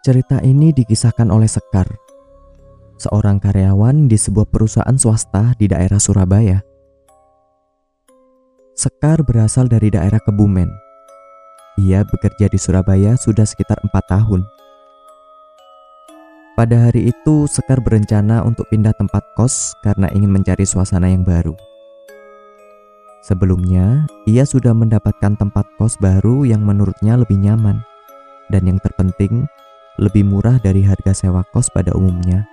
Cerita ini dikisahkan oleh Sekar, seorang karyawan di sebuah perusahaan swasta di daerah Surabaya. Sekar berasal dari daerah Kebumen. Ia bekerja di Surabaya sudah sekitar empat tahun. Pada hari itu, Sekar berencana untuk pindah tempat kos karena ingin mencari suasana yang baru. Sebelumnya, ia sudah mendapatkan tempat kos baru yang menurutnya lebih nyaman, dan yang terpenting, lebih murah dari harga sewa kos pada umumnya.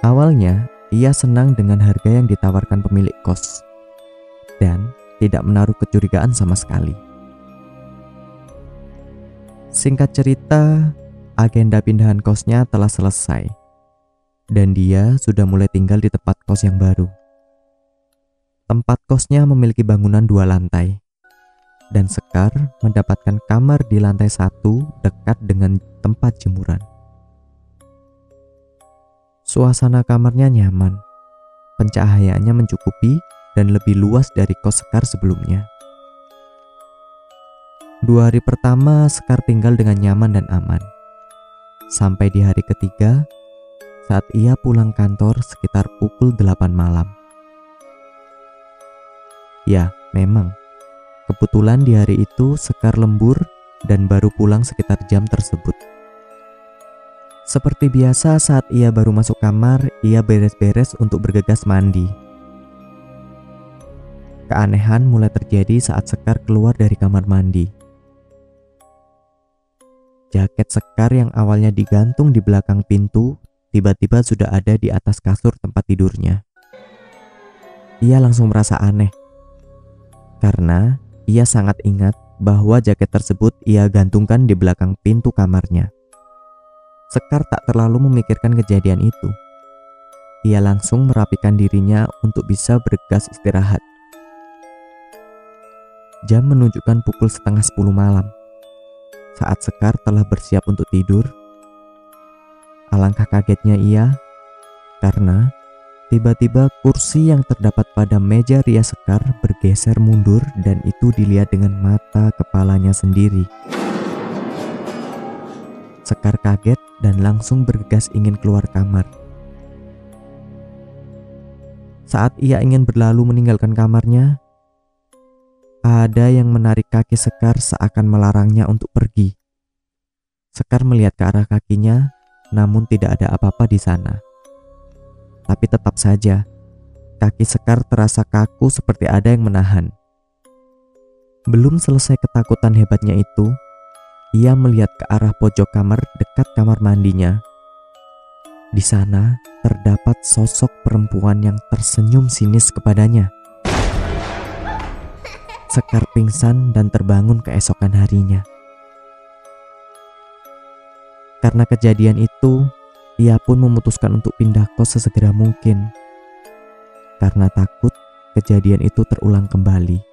Awalnya, ia senang dengan harga yang ditawarkan pemilik kos dan tidak menaruh kecurigaan sama sekali. Singkat cerita, agenda pindahan kosnya telah selesai dan dia sudah mulai tinggal di tempat kos yang baru. Tempat kosnya memiliki bangunan dua lantai dan Sekar mendapatkan kamar di lantai satu dekat dengan tempat jemuran. Suasana kamarnya nyaman, pencahayaannya mencukupi dan lebih luas dari kos Sekar sebelumnya. Dua hari pertama Sekar tinggal dengan nyaman dan aman. Sampai di hari ketiga, saat ia pulang kantor sekitar pukul 8 malam. Ya, memang Kebetulan di hari itu Sekar lembur dan baru pulang sekitar jam tersebut. Seperti biasa saat ia baru masuk kamar, ia beres-beres untuk bergegas mandi. Keanehan mulai terjadi saat Sekar keluar dari kamar mandi. Jaket Sekar yang awalnya digantung di belakang pintu, tiba-tiba sudah ada di atas kasur tempat tidurnya. Ia langsung merasa aneh. Karena ia sangat ingat bahwa jaket tersebut ia gantungkan di belakang pintu kamarnya. Sekar tak terlalu memikirkan kejadian itu. Ia langsung merapikan dirinya untuk bisa bergas istirahat. Jam menunjukkan pukul setengah sepuluh malam. Saat Sekar telah bersiap untuk tidur, alangkah kagetnya ia karena Tiba-tiba kursi yang terdapat pada meja Ria Sekar bergeser mundur dan itu dilihat dengan mata kepalanya sendiri. Sekar kaget dan langsung bergegas ingin keluar kamar. Saat ia ingin berlalu meninggalkan kamarnya, ada yang menarik kaki Sekar seakan melarangnya untuk pergi. Sekar melihat ke arah kakinya, namun tidak ada apa-apa di sana tapi tetap saja kaki Sekar terasa kaku seperti ada yang menahan. Belum selesai ketakutan hebatnya itu, ia melihat ke arah pojok kamar dekat kamar mandinya. Di sana terdapat sosok perempuan yang tersenyum sinis kepadanya. Sekar pingsan dan terbangun keesokan harinya. Karena kejadian itu, ia pun memutuskan untuk pindah kos sesegera mungkin karena takut kejadian itu terulang kembali.